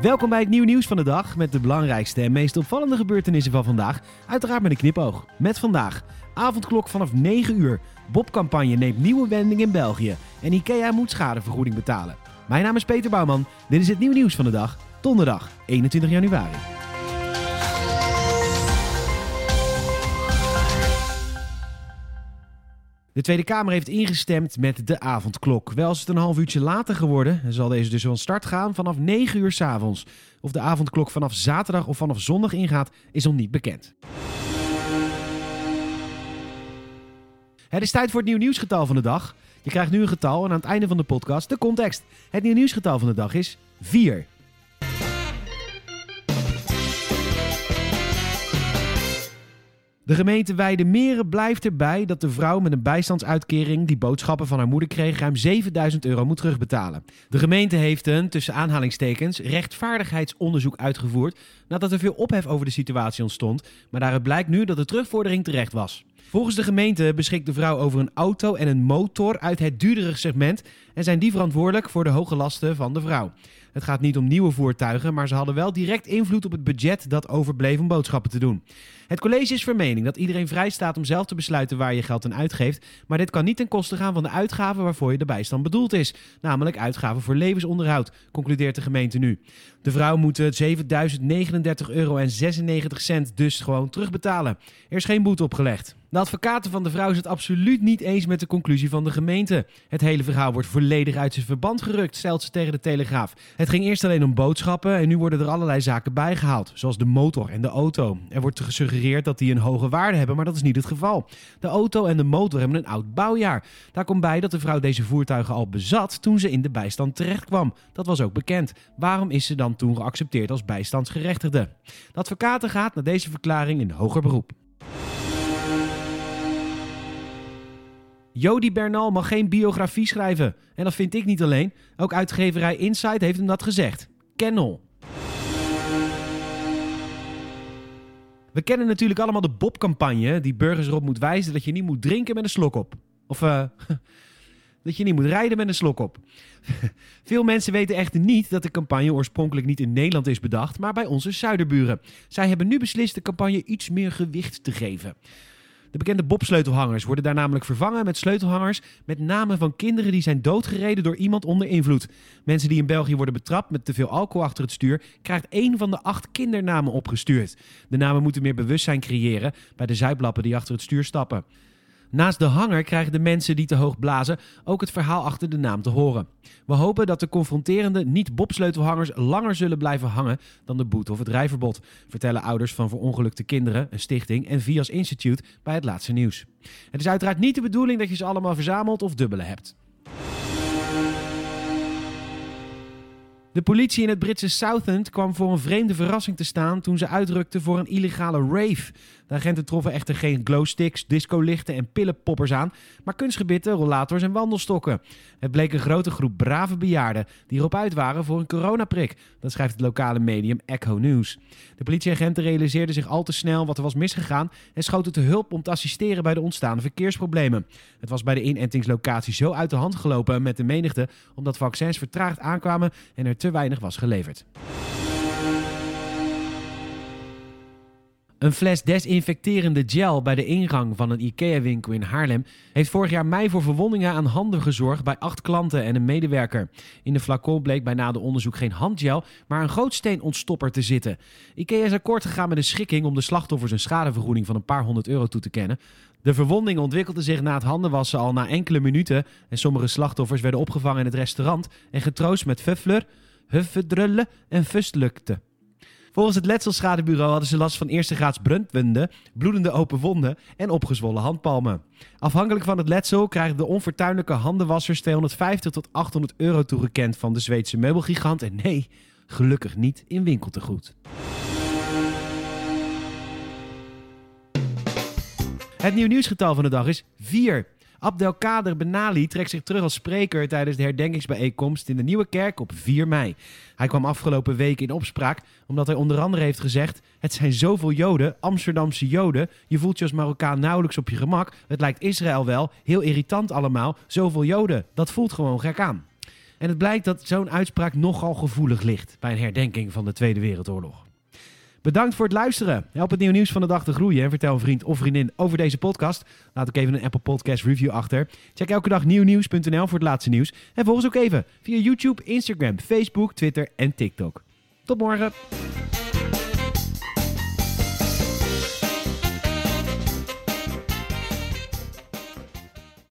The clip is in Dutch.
Welkom bij het nieuw nieuws van de dag met de belangrijkste en meest opvallende gebeurtenissen van vandaag. Uiteraard met een knipoog. Met vandaag avondklok vanaf 9 uur. Bobcampagne neemt nieuwe wending in België. En IKEA moet schadevergoeding betalen. Mijn naam is Peter Bouwman. Dit is het nieuw nieuws van de dag. Donderdag 21 januari. De Tweede Kamer heeft ingestemd met de avondklok. Wel is het een half uurtje later geworden en zal deze dus van start gaan vanaf 9 uur s avonds. Of de avondklok vanaf zaterdag of vanaf zondag ingaat, is nog niet bekend. Het is tijd voor het nieuw nieuwsgetal van de dag. Je krijgt nu een getal en aan het einde van de podcast de context. Het nieuw nieuwsgetal van de dag is 4. De gemeente Weidemeren blijft erbij dat de vrouw met een bijstandsuitkering die boodschappen van haar moeder kreeg ruim 7000 euro moet terugbetalen. De gemeente heeft een, tussen aanhalingstekens, rechtvaardigheidsonderzoek uitgevoerd nadat er veel ophef over de situatie ontstond, maar daaruit blijkt nu dat de terugvordering terecht was. Volgens de gemeente beschikt de vrouw over een auto en een motor uit het duurdere segment en zijn die verantwoordelijk voor de hoge lasten van de vrouw. Het gaat niet om nieuwe voertuigen, maar ze hadden wel direct invloed op het budget dat overbleef om boodschappen te doen. Het college is van mening dat iedereen vrij staat om zelf te besluiten waar je geld aan uitgeeft, maar dit kan niet ten koste gaan van de uitgaven waarvoor je de bijstand bedoeld is, namelijk uitgaven voor levensonderhoud, concludeert de gemeente nu. De vrouw moet 7.039 euro en 96 cent dus gewoon terugbetalen. Er is geen boete opgelegd. De advocaten van de vrouw is het absoluut niet eens met de conclusie van de gemeente. Het hele verhaal wordt volledig uit zijn verband gerukt, stelt ze tegen de Telegraaf. Het ging eerst alleen om boodschappen en nu worden er allerlei zaken bijgehaald, zoals de motor en de auto. Er wordt gesuggereerd dat die een hoge waarde hebben, maar dat is niet het geval. De auto en de motor hebben een oud bouwjaar. Daar komt bij dat de vrouw deze voertuigen al bezat toen ze in de bijstand terechtkwam. Dat was ook bekend. Waarom is ze dan toen geaccepteerd als bijstandsgerechtigde? De advocaten gaat na deze verklaring in hoger beroep. Jody Bernal mag geen biografie schrijven. En dat vind ik niet alleen. Ook uitgeverij Insight heeft hem dat gezegd. Kennel. We kennen natuurlijk allemaal de Bob-campagne die burgers erop moet wijzen dat je niet moet drinken met een slok op. Of uh, dat je niet moet rijden met een slok op. Veel mensen weten echter niet dat de campagne oorspronkelijk niet in Nederland is bedacht, maar bij onze zuiderburen. Zij hebben nu beslist de campagne iets meer gewicht te geven. De bekende Bob-sleutelhangers worden daar namelijk vervangen met sleutelhangers met namen van kinderen die zijn doodgereden door iemand onder invloed. Mensen die in België worden betrapt met te veel alcohol achter het stuur, krijgt één van de acht kindernamen opgestuurd. De namen moeten meer bewustzijn creëren bij de zuiplappen die achter het stuur stappen. Naast de hanger krijgen de mensen die te hoog blazen ook het verhaal achter de naam te horen. We hopen dat de confronterende niet-bobsleutelhangers langer zullen blijven hangen dan de boete of het rijverbod, vertellen ouders van verongelukte kinderen, een stichting en Vias Institute bij het laatste nieuws. Het is uiteraard niet de bedoeling dat je ze allemaal verzamelt of dubbele hebt. De politie in het Britse Southend kwam voor een vreemde verrassing te staan toen ze uitrukte voor een illegale rave. De agenten troffen echter geen glowsticks, discolichten en pillenpoppers aan, maar kunstgebitten, rollators en wandelstokken. Het bleek een grote groep brave bejaarden die erop uit waren voor een coronaprik. Dat schrijft het lokale medium Echo News. De politieagenten realiseerden zich al te snel wat er was misgegaan en schoten te hulp om te assisteren bij de ontstaande verkeersproblemen. Het was bij de inentingslocatie zo uit de hand gelopen met de menigte omdat vaccins vertraagd aankwamen en er te weinig was geleverd. Een fles desinfecterende gel bij de ingang van een IKEA-winkel in Haarlem heeft vorig jaar mei voor verwondingen aan handen gezorgd bij acht klanten en een medewerker. In de flacon bleek bij nader onderzoek geen handgel, maar een grootsteenontstopper te zitten. IKEA is akkoord gegaan met een schikking om de slachtoffers een schadevergoeding van een paar honderd euro toe te kennen. De verwondingen ontwikkelden zich na het handenwassen al na enkele minuten en sommige slachtoffers werden opgevangen in het restaurant en getroost met fuffler, huffedrullen en fustlukte. Volgens het Letselschadebureau hadden ze last van eerste graads bruntwunden, bloedende open wonden en opgezwollen handpalmen. Afhankelijk van het letsel krijgen de onfortuinlijke handenwassers 250 tot 800 euro toegekend van de Zweedse meubelgigant. En nee, gelukkig niet in winkeltegoed. Het nieuw nieuwsgetal van de dag is 4. Abdelkader Benali trekt zich terug als spreker tijdens de herdenkingsbijeenkomst in de Nieuwe Kerk op 4 mei. Hij kwam afgelopen week in opspraak omdat hij onder andere heeft gezegd: Het zijn zoveel Joden, Amsterdamse Joden. Je voelt je als Marokkaan nauwelijks op je gemak. Het lijkt Israël wel, heel irritant allemaal. Zoveel Joden, dat voelt gewoon gek aan. En het blijkt dat zo'n uitspraak nogal gevoelig ligt bij een herdenking van de Tweede Wereldoorlog. Bedankt voor het luisteren. Help het nieuwe nieuws van de dag te groeien en vertel een vriend of vriendin over deze podcast. Laat ook even een Apple Podcast review achter. Check elke dag nieuwnieuws.nl voor het laatste nieuws. En volg ons ook even via YouTube, Instagram, Facebook, Twitter en TikTok. Tot morgen.